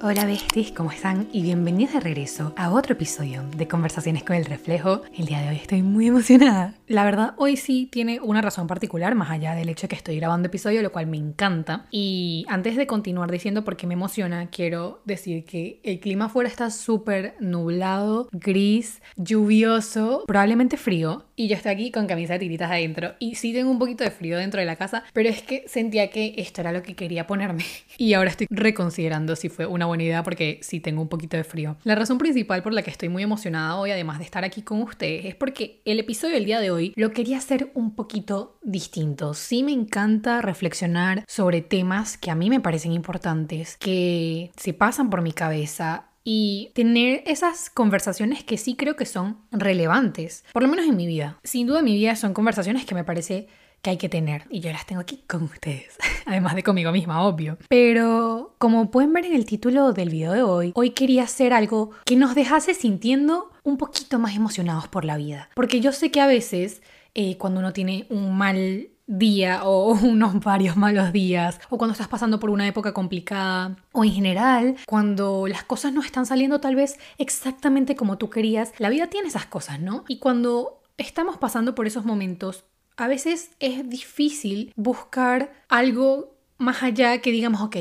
Hola besties, ¿cómo están? Y bienvenidos de regreso a otro episodio de Conversaciones con el Reflejo. El día de hoy estoy muy emocionada. La verdad, hoy sí tiene una razón particular, más allá del hecho de que estoy grabando episodio, lo cual me encanta. Y antes de continuar diciendo por qué me emociona, quiero decir que el clima afuera está súper nublado, gris, lluvioso, probablemente frío. Y yo estoy aquí con camisa de tiritas adentro. Y sí tengo un poquito de frío dentro de la casa, pero es que sentía que esto era lo que quería ponerme. Y ahora estoy reconsiderando si fue una buena idea porque sí tengo un poquito de frío. La razón principal por la que estoy muy emocionada hoy, además de estar aquí con ustedes, es porque el episodio del día de hoy lo quería hacer un poquito distinto. Sí me encanta reflexionar sobre temas que a mí me parecen importantes, que se pasan por mi cabeza y tener esas conversaciones que sí creo que son relevantes, por lo menos en mi vida. Sin duda en mi vida son conversaciones que me parece que hay que tener. Y yo las tengo aquí con ustedes. Además de conmigo misma, obvio. Pero como pueden ver en el título del video de hoy, hoy quería hacer algo que nos dejase sintiendo un poquito más emocionados por la vida. Porque yo sé que a veces eh, cuando uno tiene un mal día o unos varios malos días o cuando estás pasando por una época complicada o en general cuando las cosas no están saliendo tal vez exactamente como tú querías, la vida tiene esas cosas, ¿no? Y cuando estamos pasando por esos momentos a veces es difícil buscar algo más allá que digamos, ok,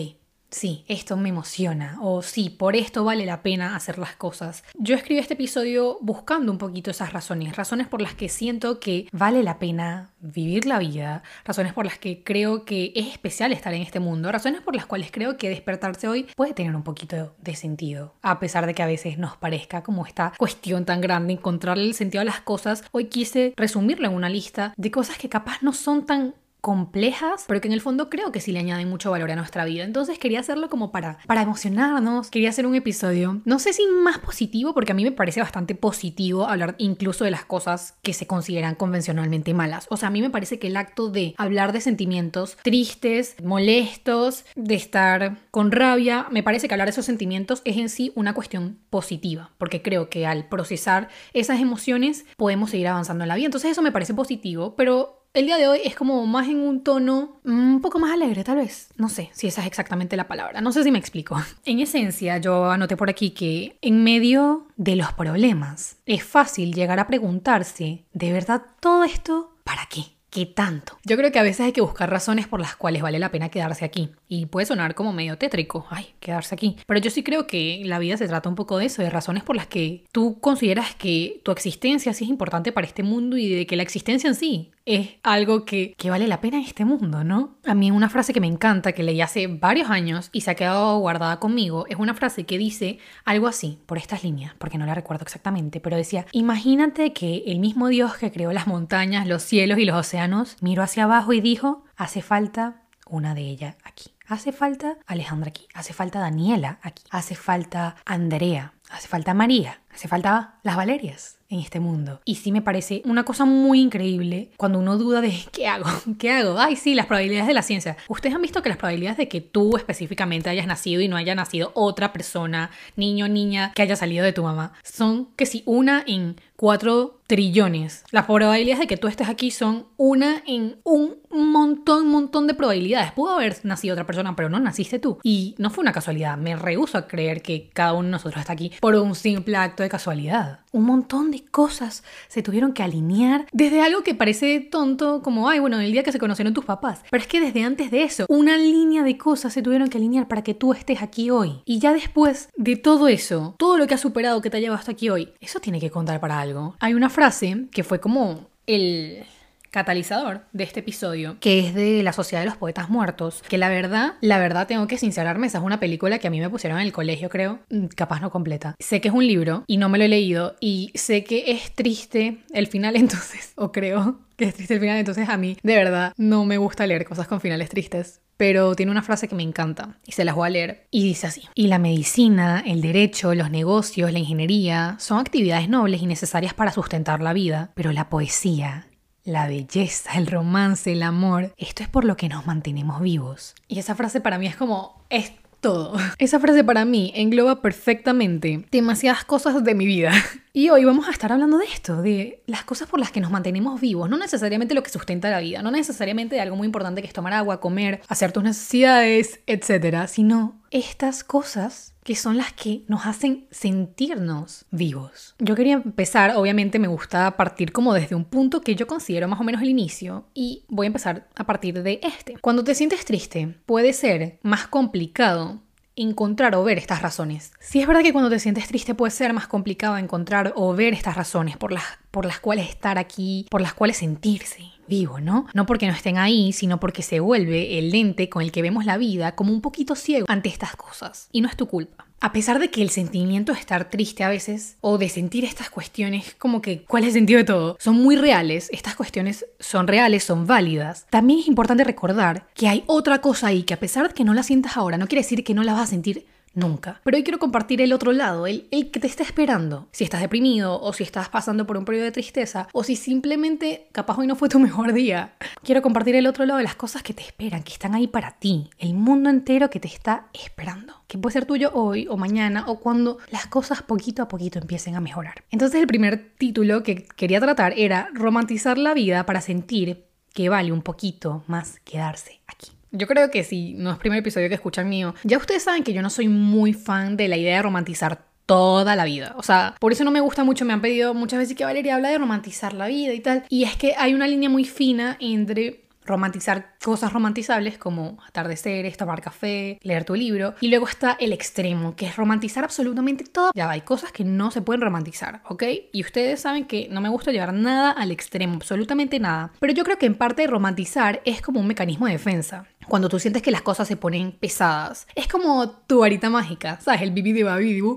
sí, esto me emociona o sí, por esto vale la pena hacer las cosas. Yo escribí este episodio buscando un poquito esas razones, razones por las que siento que vale la pena vivir la vida, razones por las que creo que es especial estar en este mundo, razones por las cuales creo que despertarse hoy puede tener un poquito de sentido, a pesar de que a veces nos parezca como esta cuestión tan grande encontrarle el sentido a las cosas, hoy quise resumirlo en una lista de cosas que capaz no son tan complejas, pero que en el fondo creo que sí le añaden mucho valor a nuestra vida. Entonces quería hacerlo como para, para emocionarnos, quería hacer un episodio, no sé si más positivo, porque a mí me parece bastante positivo hablar incluso de las cosas que se consideran convencionalmente malas. O sea, a mí me parece que el acto de hablar de sentimientos tristes, molestos, de estar con rabia, me parece que hablar de esos sentimientos es en sí una cuestión positiva, porque creo que al procesar esas emociones podemos seguir avanzando en la vida. Entonces eso me parece positivo, pero el día de hoy es como más en un tono un poco más alegre, tal vez. No sé si esa es exactamente la palabra. No sé si me explico. En esencia, yo anoté por aquí que en medio de los problemas es fácil llegar a preguntarse, ¿de verdad todo esto para qué? ¿Qué tanto? Yo creo que a veces hay que buscar razones por las cuales vale la pena quedarse aquí. Y puede sonar como medio tétrico, ay, quedarse aquí. Pero yo sí creo que la vida se trata un poco de eso, de razones por las que tú consideras que tu existencia sí es importante para este mundo y de que la existencia en sí es algo que, vale la pena en este mundo, ¿no? A mí una frase que me encanta, que leí hace varios años y se ha quedado guardada conmigo, es una frase que dice algo así, por estas líneas, porque no la recuerdo exactamente, pero decía, imagínate que el mismo Dios que creó las montañas, los cielos y los océanos, miró hacia abajo y dijo, hace falta una de ellas aquí. Hace falta Alejandra aquí, hace falta Daniela aquí, hace falta Andrea, hace falta María, hace falta las Valerias, en este mundo. Y sí me parece una cosa muy increíble cuando uno duda de ¿qué hago? ¿Qué hago? Ay, sí, las probabilidades de la ciencia. Ustedes han visto que las probabilidades de que tú específicamente hayas nacido y no haya nacido otra persona, niño, niña, que haya salido de tu mamá, son que si una en cuatro trillones. Las probabilidades de que tú estés aquí son una en un montón, montón de probabilidades. Pudo haber nacido otra persona, pero no naciste tú. Y no fue una casualidad. Me rehuso a creer que cada uno de nosotros está aquí por un simple acto de casualidad. Un montón de cosas se tuvieron que alinear desde algo que parece tonto, como, ay, bueno, el día que se conocieron tus papás. Pero es que desde antes de eso, una línea de cosas se tuvieron que alinear para que tú estés aquí hoy. Y ya después de todo eso, todo lo que has superado que te ha llevado hasta aquí hoy, eso tiene que contar para algo. Hay una frase que fue como el catalizador de este episodio, que es de La Sociedad de los Poetas Muertos, que la verdad, la verdad tengo que sincerarme, esa es una película que a mí me pusieron en el colegio, creo, mm, capaz no completa. Sé que es un libro y no me lo he leído y sé que es triste el final entonces, o creo que es triste el final, entonces a mí de verdad no me gusta leer cosas con finales tristes. Pero tiene una frase que me encanta y se las voy a leer. Y dice así. Y la medicina, el derecho, los negocios, la ingeniería son actividades nobles y necesarias para sustentar la vida. Pero la poesía, la belleza, el romance, el amor, esto es por lo que nos mantenemos vivos. Y esa frase para mí es como, es todo. Esa frase para mí engloba perfectamente demasiadas cosas de mi vida. Y hoy vamos a estar hablando de esto, de las cosas por las que nos mantenemos vivos, no necesariamente lo que sustenta la vida, no necesariamente algo muy importante que es tomar agua, comer, hacer tus necesidades, etcétera, sino estas cosas que son las que nos hacen sentirnos vivos. Yo quería empezar, obviamente me gusta partir como desde un punto que yo considero más o menos el inicio y voy a empezar a partir de este. Cuando te sientes triste, puede ser más complicado encontrar o ver estas razones. Si es verdad que cuando te sientes triste puede ser más complicado encontrar o ver estas razones por las, por las cuales estar aquí, por las cuales sentirse vivo, ¿no? No porque no estén ahí, sino porque se vuelve el lente con el que vemos la vida como un poquito ciego ante estas cosas. Y no es tu culpa. A pesar de que el sentimiento de estar triste a veces, o de sentir estas cuestiones, como que, ¿cuál es el sentido de todo? Son muy reales, estas cuestiones son reales, son válidas. También es importante recordar que hay otra cosa ahí que a pesar de que no la sientas ahora, no quiere decir que no la vas a sentir nunca. Pero hoy quiero compartir el otro lado, el, que te está esperando. Si estás deprimido o si estás pasando por un periodo de tristeza o si simplemente capaz hoy no fue tu mejor día. Quiero compartir el otro lado de las cosas que te esperan, que están ahí para ti. El mundo entero que te está esperando. Que puede ser tuyo hoy o mañana o cuando las cosas poquito a poquito empiecen a mejorar. Entonces el primer título que quería tratar era romantizar la vida para sentir que vale un poquito más quedarse aquí. Yo creo que si no es primer episodio que escuchan mío, ya ustedes saben que yo no soy muy fan de la idea de romantizar toda la vida. O sea, por eso no me gusta mucho, me han pedido muchas veces que Valeria habla de romantizar la vida y tal. Y es que hay una línea muy fina entre romantizar cosas romantizables como atardeceres, tomar café, leer tu libro. Y luego está el extremo, que es romantizar absolutamente todo. Ya hay cosas que no se pueden romantizar, ¿ok? Y ustedes saben que no me gusta llevar nada al extremo, absolutamente nada. Pero yo creo que en parte romantizar es como un mecanismo de defensa cuando tú sientes que las cosas se ponen pesadas. Es como tu varita mágica, ¿sabes? El bibi de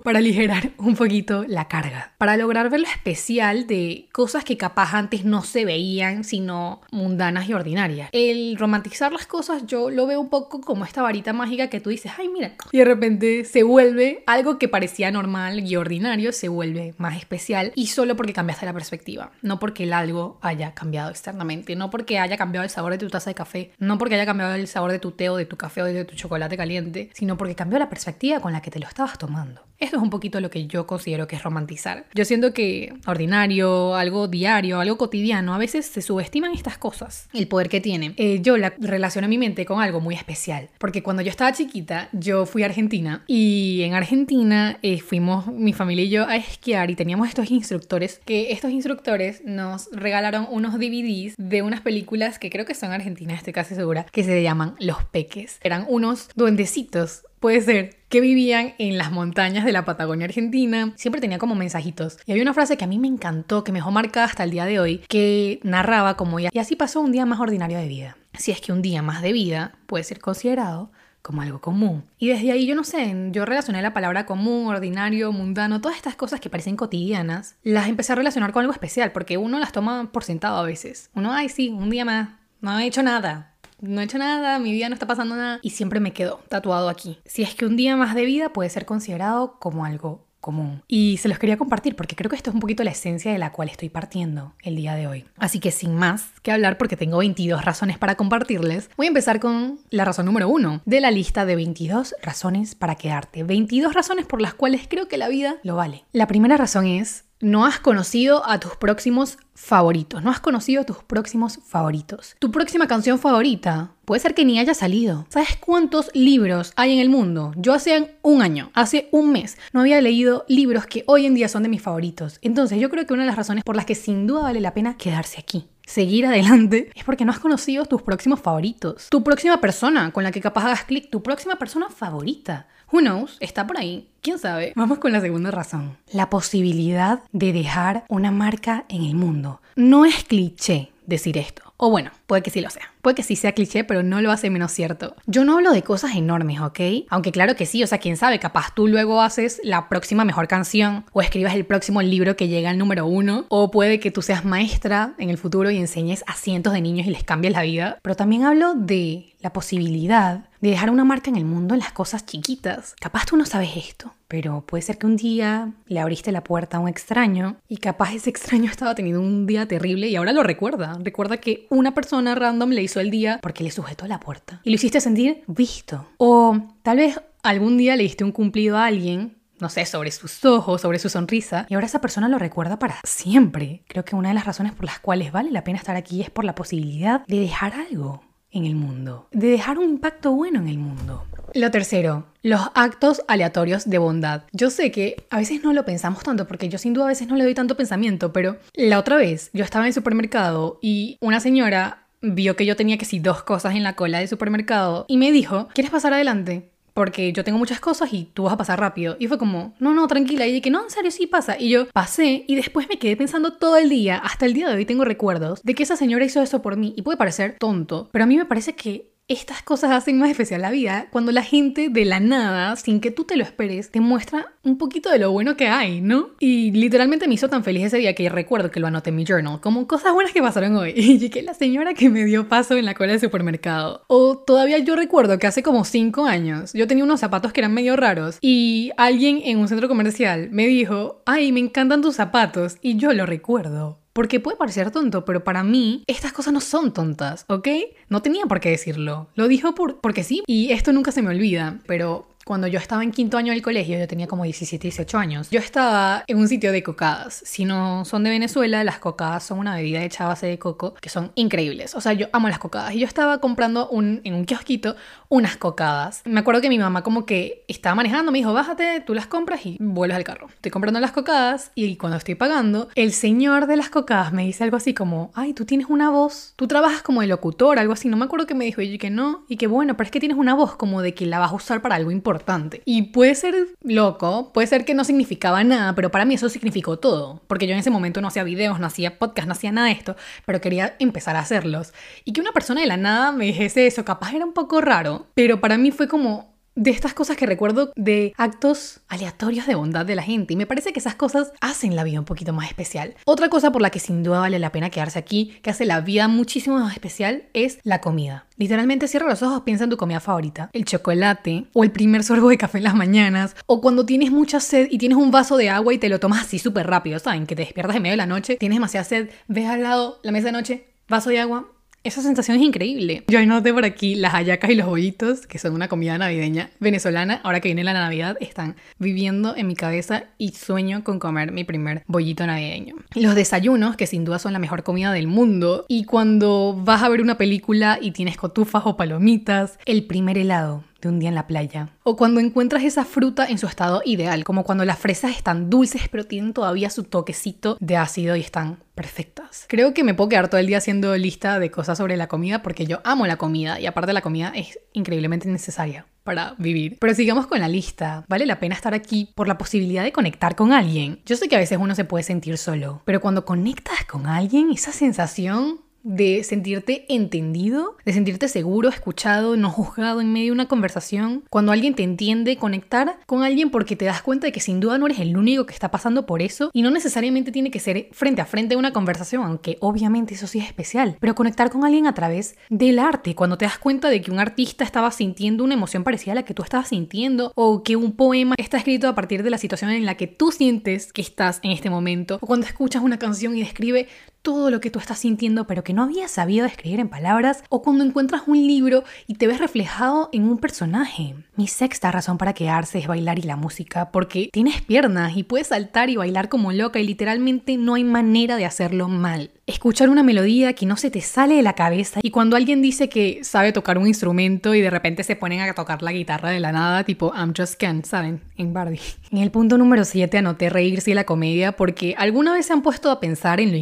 para aligerar un poquito la carga. Para lograr ver lo especial de cosas que capaz antes no se veían, sino mundanas y ordinarias. El romantizar las cosas yo lo veo un poco como esta varita mágica que tú dices, ay mira, y de repente se vuelve algo que parecía normal y ordinario, se vuelve más especial y solo porque cambiaste la perspectiva, no porque el algo haya cambiado externamente, no porque haya cambiado el sabor de tu taza de café, no porque haya cambiado el sabor de tu té o de tu café o de tu chocolate caliente, sino porque cambió la perspectiva con la que te lo estabas tomando. Esto es un poquito lo que yo considero que es romantizar. Yo siento que ordinario, algo diario, algo cotidiano, a veces se subestiman estas cosas, el poder que Eh, yo la relaciono en mi mente con algo muy especial, porque cuando yo estaba chiquita, yo fui a Argentina y en Argentina eh, fuimos mi familia y yo a esquiar y teníamos estos instructores, que estos instructores nos regalaron unos DVDs de unas películas que creo que son argentinas, estoy casi segura, que se llaman los peques. Eran unos duendecitos, puede ser, que vivían en las montañas de la Patagonia Argentina. Siempre tenía como mensajitos. Y había una frase que a mí me encantó, que me dejó marcada hasta el día de hoy, que narraba como ya, y así pasó un día más ordinario de vida. Si es que un día más de vida puede ser considerado como algo común. Y desde ahí yo no sé, yo relacioné la palabra común, ordinario, mundano, todas estas cosas que parecen cotidianas, las empecé a relacionar con algo especial, porque uno las toma por sentado a veces. Uno, ay, sí, un día más, no he hecho nada, no he hecho nada, mi vida no está pasando nada y siempre me quedo tatuado aquí. Si es que un día más de vida puede ser considerado como algo común. Y se los quería compartir porque creo que esto es un poquito la esencia de la cual estoy partiendo el día de hoy. Así que sin más que hablar, porque tengo 22 razones para compartirles, voy a empezar con la razón número uno de la lista de 22 razones para quedarte. 22 razones por las cuales creo que la vida lo vale. La primera razón es no has conocido a tus próximos favoritos, no has conocido a tus próximos favoritos. Tu próxima canción favorita puede ser que ni haya salido. ¿Sabes cuántos libros hay en el mundo? Yo hace un año, hace un mes, no había leído libros que hoy en día son de mis favoritos. Entonces yo creo que una de las razones por las que sin duda vale la pena quedarse aquí seguir adelante es porque no has conocido tus próximos favoritos. Tu próxima persona con la que capaz hagas clic, tu próxima persona favorita. Who knows? Está por ahí. ¿Quién sabe? Vamos con la segunda razón. La posibilidad de dejar una marca en el mundo. No es cliché decir esto. O bueno, puede que sí lo sea. Puede que sí sea cliché, pero no lo hace menos cierto. Yo no hablo de cosas enormes, ¿ok? Aunque claro que sí, o sea, quién sabe, capaz tú luego haces la próxima mejor canción o escribas el próximo libro que llega al número uno. O puede que tú seas maestra en el futuro y enseñes a cientos de niños y les cambies la vida. Pero también hablo de la posibilidad de dejar una marca en el mundo en las cosas chiquitas. Capaz tú no sabes esto, pero puede ser que un día le abriste la puerta a un extraño y capaz ese extraño estaba teniendo un día terrible y ahora lo recuerda. Recuerda que una persona random le hizo el día porque le sujetó la puerta y lo hiciste sentir visto. O tal vez algún día le diste un cumplido a alguien no sé, sobre sus ojos, sobre su sonrisa, y ahora esa persona lo recuerda para siempre. Creo que una de las razones por las cuales vale la pena estar aquí es por la posibilidad de dejar algo en el mundo, de dejar un impacto bueno en el mundo. Lo tercero, los actos aleatorios de bondad. Yo sé que a veces no lo pensamos tanto porque yo sin duda a veces no le doy tanto pensamiento, pero la otra vez yo estaba en el supermercado y una señora vio que yo tenía que sí dos cosas en la cola del supermercado y me dijo, ¿quieres pasar adelante? Porque yo tengo muchas cosas y tú vas a pasar rápido. Y fue como, no, no, tranquila. Y dije, no, en serio, sí pasa. Y yo pasé y después me quedé pensando todo el día, hasta el día de hoy tengo recuerdos de que esa señora hizo eso por mí. Y puede parecer tonto, pero a mí me parece que estas cosas hacen más especial la vida cuando la gente de la nada, sin que tú te lo esperes, te muestra un poquito de lo bueno que hay, ¿no? Y literalmente me hizo tan feliz ese día que recuerdo que lo anoté en mi journal, como cosas buenas que pasaron hoy. Y que la señora que me dio paso en la cola del supermercado. O todavía yo recuerdo que hace como 5 años yo tenía unos zapatos que eran medio raros y alguien en un centro comercial me dijo, ay, me encantan tus zapatos. Y yo lo recuerdo. Porque puede parecer tonto, pero para mí estas cosas no son tontas, ¿ok? No tenía por qué decirlo. Lo dijo por, porque sí. Y esto nunca se me olvida, pero cuando yo estaba en quinto año del colegio, yo tenía como 17, 18 años, yo estaba en un sitio de cocadas. Si no son de Venezuela, las cocadas son una bebida hecha a base de coco que son increíbles. O sea, yo amo las cocadas. Y yo estaba comprando en un kiosquito unas cocadas. Me acuerdo que mi mamá como que estaba manejando, me dijo, bájate, tú las compras y vuelves al carro. Estoy comprando las cocadas y cuando estoy pagando, el señor de las cocadas me dice algo así como, ay, tú tienes una voz, tú trabajas como de locutor, algo así. No me acuerdo que me dijo y que no, y que bueno, pero es que tienes una voz como de que la vas a usar para algo importante y puede ser loco, puede ser que no significaba nada, pero para mí eso significó todo. Porque yo en ese momento no hacía videos, no hacía podcast, no hacía nada de esto, pero quería empezar a hacerlos. Y que una persona de la nada me dijese eso, capaz era un poco raro, pero para mí fue como, de estas cosas que recuerdo de actos aleatorios de bondad de la gente y me parece que esas cosas hacen la vida un poquito más especial. Otra cosa por la que sin duda vale la pena quedarse aquí, que hace la vida muchísimo más especial, es la comida. Literalmente cierra los ojos, piensa en tu comida favorita, el chocolate o el primer sorbo de café en las mañanas o cuando tienes mucha sed y tienes un vaso de agua y te lo tomas así súper rápido, ¿saben? Que te despiertas en medio de la noche, tienes demasiada sed, ves al lado la mesa de noche, vaso de agua, esa sensación es increíble. Yo anoté por aquí las hallacas y los bollitos, que son una comida navideña venezolana. Ahora que viene la Navidad, están viviendo en mi cabeza y sueño con comer mi primer bollito navideño. Los desayunos, que sin duda son la mejor comida del mundo. Y cuando vas a ver una película y tienes cotufas o palomitas. El primer helado de un día en la playa. O cuando encuentras esa fruta en su estado ideal, como cuando las fresas están dulces pero tienen todavía su toquecito de ácido y están perfectas. Creo que me puedo quedar todo el día haciendo lista de cosas sobre la comida porque yo amo la comida y aparte la comida es increíblemente necesaria para vivir. Pero sigamos con la lista. Vale la pena estar aquí por la posibilidad de conectar con alguien. Yo sé que a veces uno se puede sentir solo, pero cuando conectas con alguien, esa sensación de sentirte entendido, de sentirte seguro, escuchado, no juzgado en medio de una conversación. Cuando alguien te entiende, conectar con alguien porque te das cuenta de que sin duda no eres el único que está pasando por eso. Y no necesariamente tiene que ser frente a frente una conversación, aunque obviamente eso sí es especial, pero conectar con alguien a través del arte, cuando te das cuenta de que un artista estaba sintiendo una emoción parecida a la que tú estabas sintiendo o que un poema está escrito a partir de la situación en la que tú sientes que estás en este momento, o cuando escuchas una canción y describe todo lo que tú estás sintiendo pero que no habías sabido escribir en palabras o cuando encuentras un libro y te ves reflejado en un personaje. Mi sexta razón para quedarse es bailar y la música porque tienes piernas y puedes saltar y bailar como loca y literalmente no hay manera de hacerlo mal escuchar una melodía que no se te sale de la cabeza y cuando alguien dice que sabe tocar un instrumento y de repente se ponen a tocar la guitarra de la nada, tipo I'm Just Ken, ¿saben? En Barbie. En el punto número 7 anoté reírse y la comedia porque alguna vez se han puesto a pensar en lo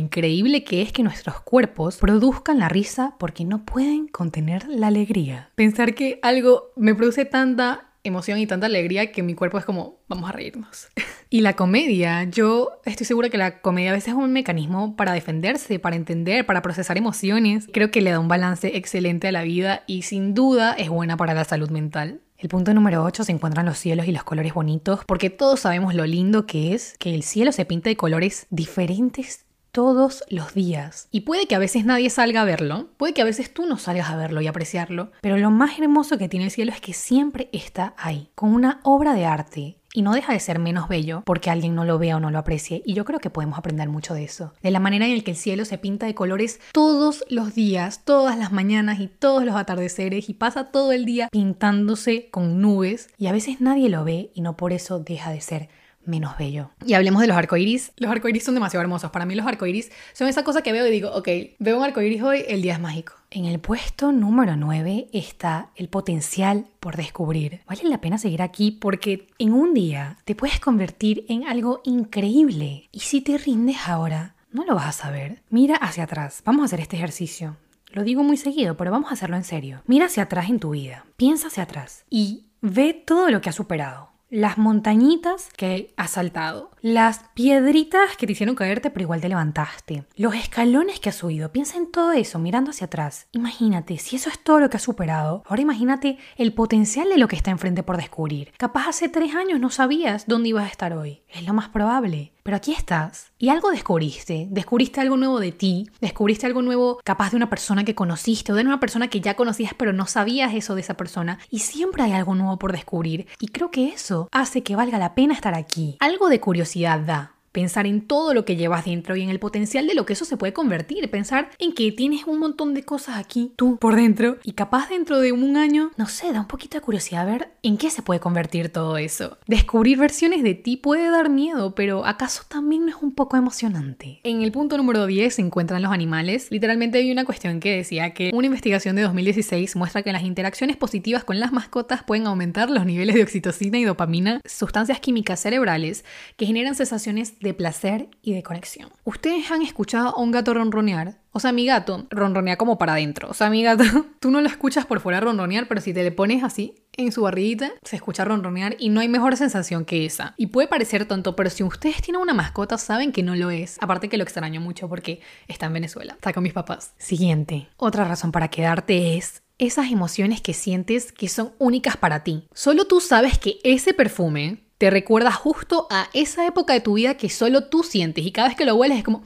increíble que es que nuestros cuerpos produzcan la risa porque no pueden contener la alegría. Pensar que algo me produce tanta emoción y tanta alegría que mi cuerpo es como, vamos a reírnos. y la comedia, yo estoy segura que la comedia a veces es un mecanismo para defenderse, para entender, para procesar emociones. Creo que le da un balance excelente a la vida y sin duda es buena para la salud mental. El punto número 8 se encuentran los cielos y los colores bonitos, porque todos sabemos lo lindo que es que el cielo se pinte de colores diferentes todos los días. Y puede que a veces nadie salga a verlo, puede que a veces tú no salgas a verlo y apreciarlo, pero lo más hermoso que tiene el cielo es que siempre está ahí, con una obra de arte. Y no deja de ser menos bello porque alguien no lo vea o no lo aprecie. Y yo creo que podemos aprender mucho de eso. De la manera en la que el cielo se pinta de colores todos los días, todas las mañanas y todos los atardeceres. Y pasa todo el día pintándose con nubes. Y a veces nadie lo ve y no por eso deja de ser menos bello. Y hablemos de los arcoiris. Los arcoiris son demasiado hermosos. Para mí los arcoiris son esa cosa que veo y digo, ok, veo un arcoiris hoy, el día es mágico. En el puesto número 9 está el potencial por descubrir. Vale la pena seguir aquí porque en un día te puedes convertir en algo increíble. Y si te rindes ahora, no lo vas a saber. Mira hacia atrás. Vamos a hacer este ejercicio. Lo digo muy seguido, pero vamos a hacerlo en serio. Mira hacia atrás en tu vida. Piensa hacia atrás y ve todo lo que has superado las montañitas que has saltado, las piedritas que te hicieron caerte pero igual te levantaste, los escalones que has subido. Piensa en todo eso mirando hacia atrás. Imagínate, si eso es todo lo que has superado, ahora imagínate el potencial de lo que está enfrente por descubrir. Capaz hace tres años no sabías dónde ibas a estar hoy. Es lo más probable. Pero aquí estás y algo descubriste. Descubriste algo nuevo de ti. Descubriste algo nuevo capaz de una persona que conociste o de una persona que ya conocías pero no sabías eso de esa persona. Y siempre hay algo nuevo por descubrir. Y creo que eso hace que valga la pena estar aquí. Algo de curiosidad da pensar en todo lo que llevas dentro y en el potencial de lo que eso se puede convertir, pensar en que tienes un montón de cosas aquí, tú por dentro, y capaz dentro de un año, no sé, da un poquito de curiosidad ver en qué se puede convertir todo eso. Descubrir versiones de ti puede dar miedo, pero ¿acaso también no es un poco emocionante? En el punto número 10 se encuentran los animales. Literalmente hay una cuestión que decía que una investigación de 2016 muestra que las interacciones positivas con las mascotas pueden aumentar los niveles de oxitocina y dopamina, sustancias químicas cerebrales que generan sensaciones de placer y de conexión. ¿Ustedes han escuchado a un gato ronronear? O sea, mi gato ronronea como para adentro. O sea, mi gato, tú no lo escuchas por fuera ronronear, pero si te le pones así en su barriguita, se escucha ronronear y no hay mejor sensación que esa. Y puede parecer tonto, pero si ustedes tienen una mascota, saben que no lo es. Aparte que lo extraño mucho porque está en Venezuela, está con mis papás. Siguiente. Otra razón para quedarte es esas emociones que sientes que son únicas para ti. Solo tú sabes que ese perfume te recuerda justo a esa época de tu vida que solo tú sientes y cada vez que lo hueles es como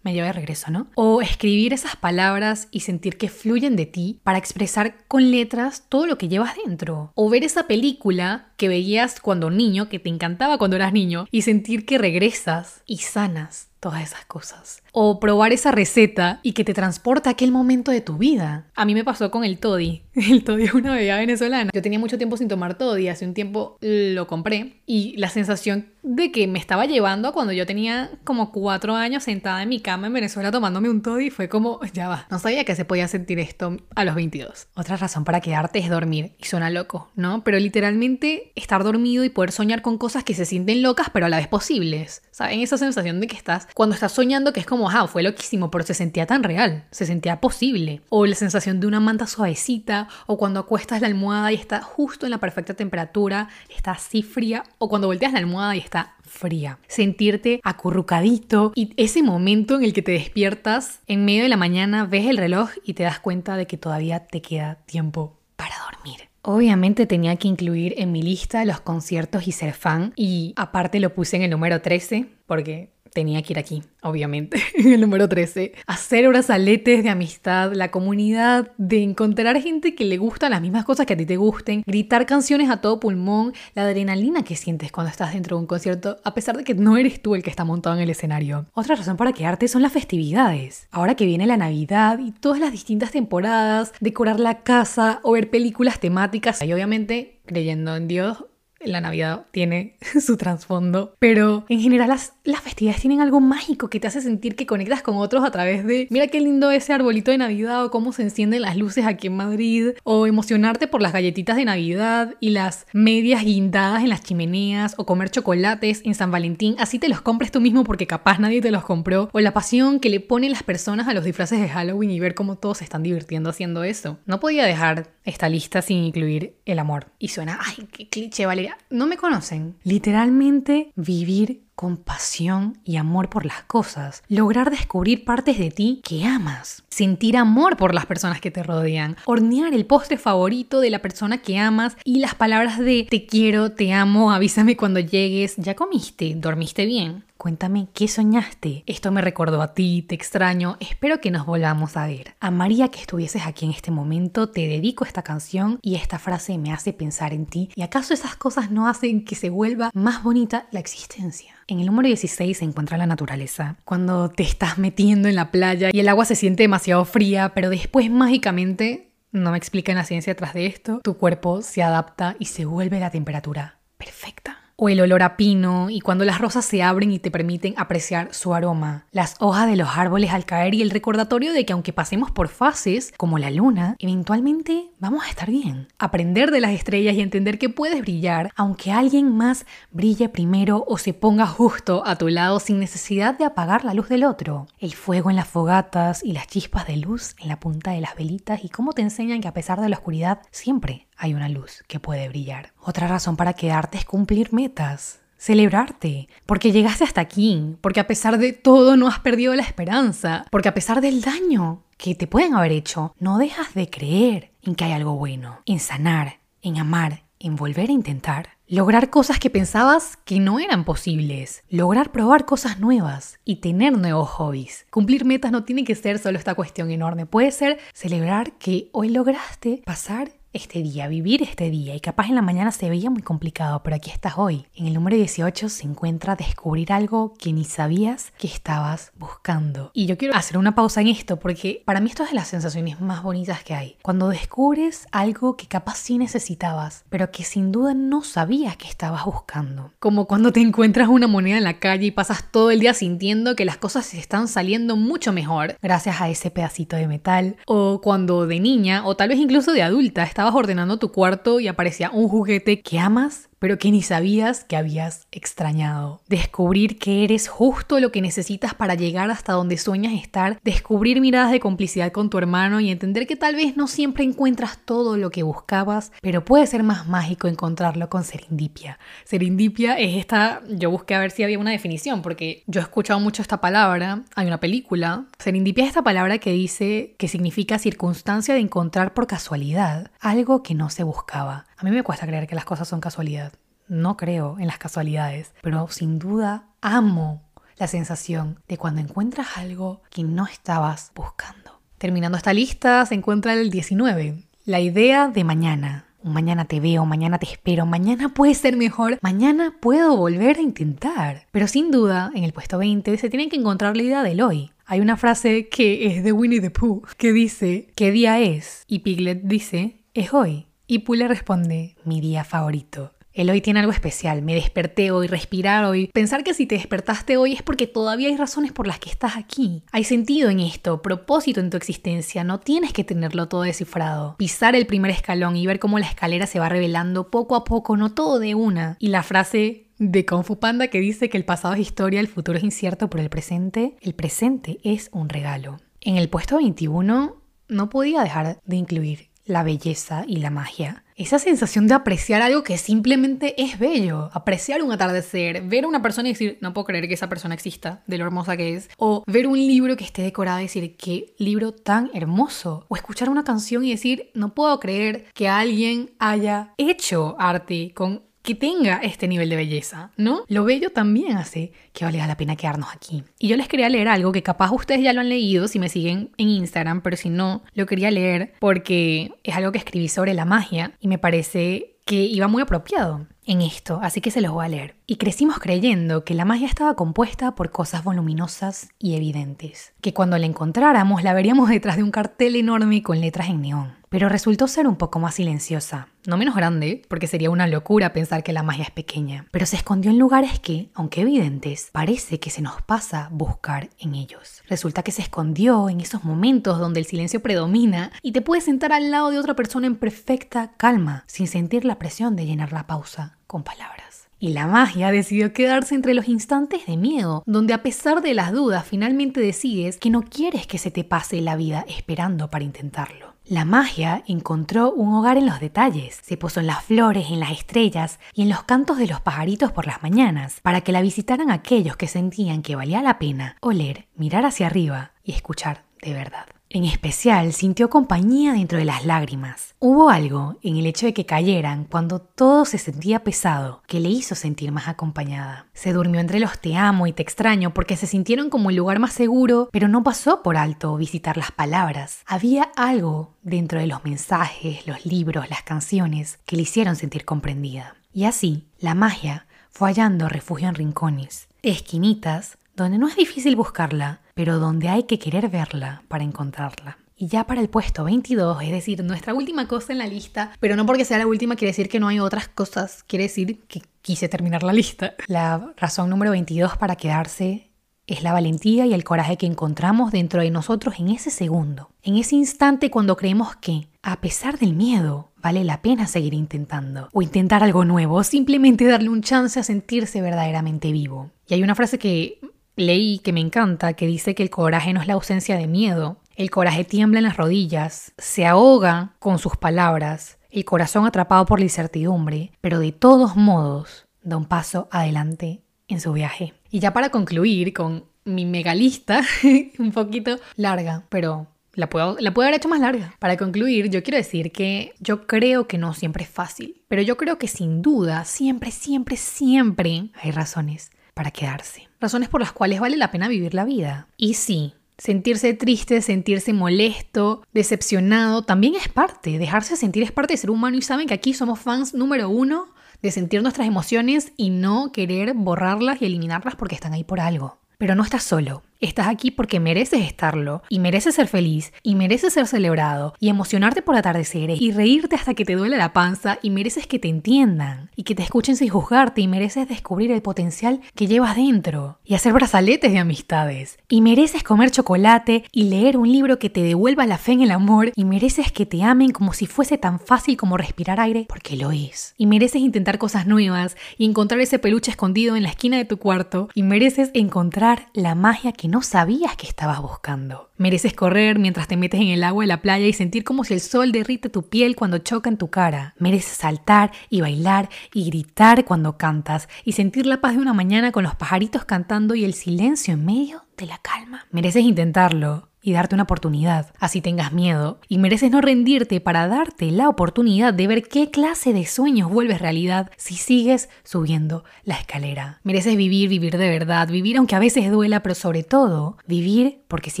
me lleva de regreso, ¿no? O escribir esas palabras y sentir que fluyen de ti para expresar con letras todo lo que llevas dentro. O ver esa película que veías cuando niño, que te encantaba cuando eras niño, y sentir que regresas y sanas todas esas cosas. O probar esa receta y que te transporta a aquel momento de tu vida. A mí me pasó con el toddy. El toddy es una bebida venezolana. Yo tenía mucho tiempo sin tomar toddy, hace un tiempo lo compré y la sensación de que me estaba llevando cuando yo tenía como cuatro años sentada en mi cama en Venezuela tomándome un toddy fue como, ya va, no sabía que se podía sentir esto a los 22. Otra razón para quedarte es dormir y suena loco, ¿no? Pero literalmente estar dormido y poder soñar con cosas que se sienten locas pero a la vez posibles. ¿Saben? Esa sensación de que estás cuando estás soñando que es como, ah, fue loquísimo, pero se sentía tan real, se sentía posible. O la sensación de una manta suavecita, o cuando acuestas la almohada y está justo en la perfecta temperatura, está así fría, o cuando volteas la almohada y está fría. Sentirte acurrucadito y ese momento en el que te despiertas en medio de la mañana, ves el reloj y te das cuenta de que todavía te queda tiempo para dormir. Obviamente tenía que incluir en mi lista los conciertos y ser fan y aparte lo puse en el número 13 porque tenía que ir aquí, obviamente, en el número 13. Hacer brazaletes de amistad, la comunidad, de encontrar gente que le gusta las mismas cosas que a ti te gusten, gritar canciones a todo pulmón, la adrenalina que sientes cuando estás dentro de un concierto, a pesar de que no eres tú el que está montado en el escenario. Otra razón para quedarte son las festividades. Ahora que viene la Navidad y todas las distintas temporadas, decorar la casa o ver películas temáticas, y obviamente creyendo en Dios, la Navidad tiene su trasfondo, pero en general las, las, festividades tienen algo mágico que te hace sentir que conectas con otros a través de, mira qué lindo ese arbolito de Navidad o cómo se encienden las luces aquí en Madrid, o emocionarte por las galletitas de Navidad y las medias guindadas en las chimeneas, o comer chocolates en San Valentín, así te los compres tú mismo porque capaz nadie te los compró, o la pasión que le ponen las personas a los disfraces de Halloween y ver cómo todos se están divirtiendo haciendo eso. No podía dejar esta lista sin incluir el amor. Y suena, ay, qué cliché, Valeria. No me conocen. Literalmente vivir con pasión y amor por las cosas, lograr descubrir partes de ti que amas, sentir amor por las personas que te rodean, hornear el postre favorito de la persona que amas y las palabras de te quiero, te amo, avísame cuando llegues, ya comiste, dormiste bien. Cuéntame qué soñaste. Esto me recordó a ti, te extraño, espero que nos volvamos a ver. Amaría que estuvieses aquí en este momento, te dedico esta canción y esta frase me hace pensar en ti. ¿Y acaso esas cosas no hacen que se vuelva más bonita la existencia? En el número 16 se encuentra la naturaleza. Cuando te estás metiendo en la playa y el agua se siente demasiado fría, pero después mágicamente, no me explican la ciencia tras de esto, tu cuerpo se adapta y se vuelve la temperatura perfecta. O el olor a pino y cuando las rosas se abren y te permiten apreciar su aroma, las hojas de los árboles al caer y el recordatorio de que aunque pasemos por fases como la luna, eventualmente vamos a estar bien. Aprender de las estrellas y entender que puedes brillar aunque alguien más brille primero o se ponga justo a tu lado sin necesidad de apagar la luz del otro. El fuego en las fogatas y las chispas de luz en la punta de las velitas y cómo te enseñan que a pesar de la oscuridad siempre hay una luz que puede brillar. Otra razón para quedarte es cumplir metas. Celebrarte, porque llegaste hasta aquí, porque a pesar de todo no has perdido la esperanza, porque a pesar del daño que te pueden haber hecho, no dejas de creer en que hay algo bueno, en sanar, en amar, en volver a intentar. Lograr cosas que pensabas que no eran posibles. Lograr probar cosas nuevas y tener nuevos hobbies. Cumplir metas no tiene que ser solo esta cuestión enorme. Puede ser celebrar que hoy lograste pasar este día, vivir este día. Y capaz en la mañana se veía muy complicado, pero aquí estás hoy. En el número 18 se encuentra descubrir algo que ni sabías que estabas buscando. Y yo quiero hacer una pausa en esto porque para mí esto es de las sensaciones más bonitas que hay. Cuando descubres algo que capaz sí necesitabas, pero que sin duda no sabías que estabas buscando. Como cuando te encuentras una moneda en la calle y pasas todo el día sintiendo que las cosas se están saliendo mucho mejor gracias a ese pedacito de metal. O cuando de niña, o tal vez incluso de adulta, estabas ordenando tu cuarto y aparecía un juguete que amas pero que ni sabías que habías extrañado. Descubrir que eres justo lo que necesitas para llegar hasta donde sueñas estar, descubrir miradas de complicidad con tu hermano y entender que tal vez no siempre encuentras todo lo que buscabas, pero puede ser más mágico encontrarlo con serendipia. Serendipia es esta, yo busqué a ver si había una definición, porque yo he escuchado mucho esta palabra, hay una película. Serendipia es esta palabra que dice que significa circunstancia de encontrar por casualidad algo que no se buscaba. A mí me cuesta creer que las cosas son casualidad. No creo en las casualidades, pero sin duda amo la sensación de cuando encuentras algo que no estabas buscando. Terminando esta lista se encuentra el 19, la idea de mañana. Mañana te veo, mañana te espero, mañana puede ser mejor, mañana puedo volver a intentar. Pero sin duda, en el puesto 20 se tiene que encontrar la idea del hoy. Hay una frase que es de Winnie the Pooh que dice, ¿qué día es? Y Piglet dice, es hoy. Y Pule responde, mi día favorito. El hoy tiene algo especial, me desperté hoy, respirar hoy. Pensar que si te despertaste hoy es porque todavía hay razones por las que estás aquí. Hay sentido en esto, propósito en tu existencia, no tienes que tenerlo todo descifrado. Pisar el primer escalón y ver cómo la escalera se va revelando poco a poco, no todo de una. Y la frase de Kung Fu Panda que dice que el pasado es historia, el futuro es incierto, pero el presente, el presente es un regalo. En el puesto 21 no podía dejar de incluir la belleza y la magia. Esa sensación de apreciar algo que simplemente es bello. Apreciar un atardecer, ver a una persona y decir, no puedo creer que esa persona exista, de lo hermosa que es. O ver un libro que esté decorado y decir, qué libro tan hermoso. O escuchar una canción y decir, no puedo creer que alguien haya hecho arte con que tenga este nivel de belleza, ¿no? Lo bello también hace que valga la pena quedarnos aquí. Y yo les quería leer algo que capaz ustedes ya lo han leído si me siguen en Instagram, pero si no, lo quería leer porque es algo que escribí sobre la magia y me parece que iba muy apropiado en esto, así que se los voy a leer. Y crecimos creyendo que la magia estaba compuesta por cosas voluminosas y evidentes, que cuando la encontráramos la veríamos detrás de un cartel enorme con letras en neón pero resultó ser un poco más silenciosa. No menos grande, porque sería una locura pensar que la magia es pequeña, pero se escondió en lugares que, aunque evidentes, parece que se nos pasa buscar en ellos. Resulta que se escondió en esos momentos donde el silencio predomina y te puedes sentar al lado de otra persona en perfecta calma, sin sentir la presión de llenar la pausa con palabras. Y la magia decidió quedarse entre los instantes de miedo, donde a pesar de las dudas finalmente decides que no quieres que se te pase la vida esperando para intentarlo. La magia encontró un hogar en los detalles, se posó en las flores, en las estrellas y en los cantos de los pajaritos por las mañanas, para que la visitaran aquellos que sentían que valía la pena oler, mirar hacia arriba y escuchar de verdad. En especial sintió compañía dentro de las lágrimas. Hubo algo en el hecho de que cayeran cuando todo se sentía pesado que le hizo sentir más acompañada. Se durmió entre los te amo y te extraño porque se sintieron como el lugar más seguro, pero no pasó por alto visitar las palabras. Había algo dentro de los mensajes, los libros, las canciones que le hicieron sentir comprendida. Y así, la magia fue hallando refugio en rincones, esquinitas donde no es difícil buscarla, pero donde hay que querer verla para encontrarla. Y ya para el puesto 22, es decir, nuestra última cosa en la lista, pero no porque sea la última quiere decir que no hay otras cosas, quiere decir que quise terminar la lista. La razón número 22 para quedarse es la valentía y el coraje que encontramos dentro de nosotros en ese segundo, en ese instante cuando creemos que, a pesar del miedo, vale la pena seguir intentando, o intentar algo nuevo, o simplemente darle un chance a sentirse verdaderamente vivo. Y hay una frase que leí que me encanta, que dice que el coraje no es la ausencia de miedo, el coraje tiembla en las rodillas, se ahoga con sus palabras, el corazón atrapado por la incertidumbre, pero de todos modos da un paso adelante en su viaje. Y ya para concluir con mi megalista, un poquito larga, pero la puedo, la puedo haber hecho más larga. Para concluir, yo quiero decir que yo creo que no siempre es fácil, pero yo creo que sin duda, siempre, siempre, siempre hay razones para quedarse. Razones por las cuales vale la pena vivir la vida. Y sí, Sentirse triste, sentirse molesto, decepcionado, también es parte. Dejarse sentir es parte de ser humano y saben que aquí somos fans número uno de sentir nuestras emociones y no querer borrarlas y eliminarlas porque están ahí por algo. Pero no estás solo. Estás aquí porque mereces estarlo y mereces ser feliz y mereces ser celebrado y emocionarte por atardeceres y reírte hasta que te duele la panza y mereces que te entiendan y que te escuchen sin juzgarte y mereces descubrir el potencial que llevas dentro y hacer brazaletes de amistades y mereces comer chocolate y leer un libro que te devuelva la fe en el amor y mereces que te amen como si fuese tan fácil como respirar aire porque lo es. Y mereces intentar cosas nuevas y encontrar ese peluche escondido en la esquina de tu cuarto y mereces encontrar la magia que no sabías que estabas buscando. Mereces correr mientras te metes en el agua de la playa y sentir como si el sol derrite tu piel cuando choca en tu cara. Mereces saltar y bailar y gritar cuando cantas y sentir la paz de una mañana con los pajaritos cantando y el silencio en medio de la calma. Mereces intentarlo y darte una oportunidad, así tengas miedo, y mereces no rendirte para darte la oportunidad de ver qué clase de sueños vuelves realidad si sigues subiendo la escalera. Mereces vivir, vivir de verdad, vivir aunque a veces duela, pero sobre todo vivir porque si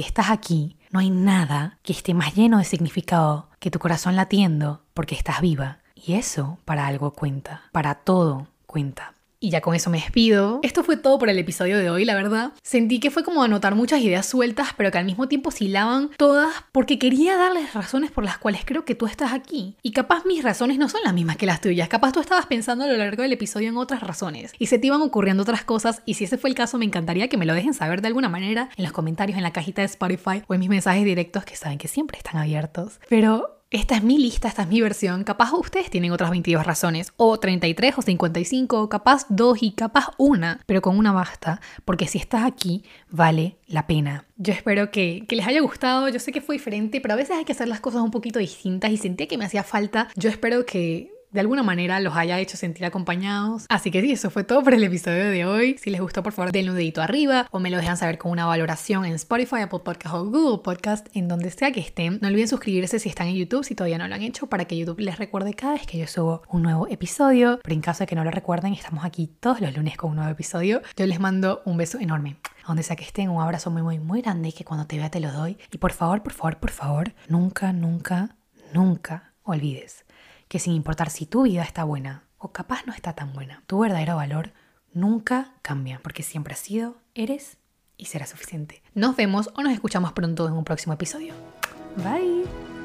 estás aquí, no hay nada que esté más lleno de significado que tu corazón latiendo porque estás viva. Y eso para algo cuenta, para todo cuenta. Y ya con eso me despido. Esto fue todo por el episodio de hoy, la verdad. Sentí que fue como anotar muchas ideas sueltas, pero que al mismo tiempo oscilaban todas porque quería darles razones por las cuales creo que tú estás aquí. Y capaz mis razones no son las mismas que las tuyas. Capaz tú estabas pensando a lo largo del episodio en otras razones. Y se te iban ocurriendo otras cosas. Y si ese fue el caso, me encantaría que me lo dejen saber de alguna manera en los comentarios, en la cajita de Spotify o en mis mensajes directos que saben que siempre están abiertos. Pero esta es mi lista, esta es mi versión. Capaz ustedes tienen otras 22 razones, o 33 o 55, o capaz dos y capaz una, pero con una basta, porque si estás aquí, vale la pena. Yo espero que, que, les haya gustado, yo sé que fue diferente, pero a veces hay que hacer las cosas un poquito distintas y sentía que me hacía falta. Yo espero que de alguna manera los haya hecho sentir acompañados. Así que sí, eso fue todo por el episodio de hoy. Si les gustó, por favor, denle un dedito arriba o me lo dejan saber con una valoración en Spotify, Apple Podcast o Google Podcast, en donde sea que estén. No olviden suscribirse si están en YouTube, si todavía no lo han hecho, para que YouTube les recuerde cada vez que yo subo un nuevo episodio. Pero en caso de que no lo recuerden, estamos aquí todos los lunes con un nuevo episodio. Yo les mando un beso enorme. Donde sea que estén, un abrazo muy, muy, muy grande que cuando te vea te lo doy. Y por favor, por favor, por favor, nunca, nunca, nunca olvides que sin importar si tu vida está buena o capaz no está tan buena, tu verdadero valor nunca cambia, porque siempre has sido, eres y será suficiente. Nos vemos o nos escuchamos pronto en un próximo episodio. Bye.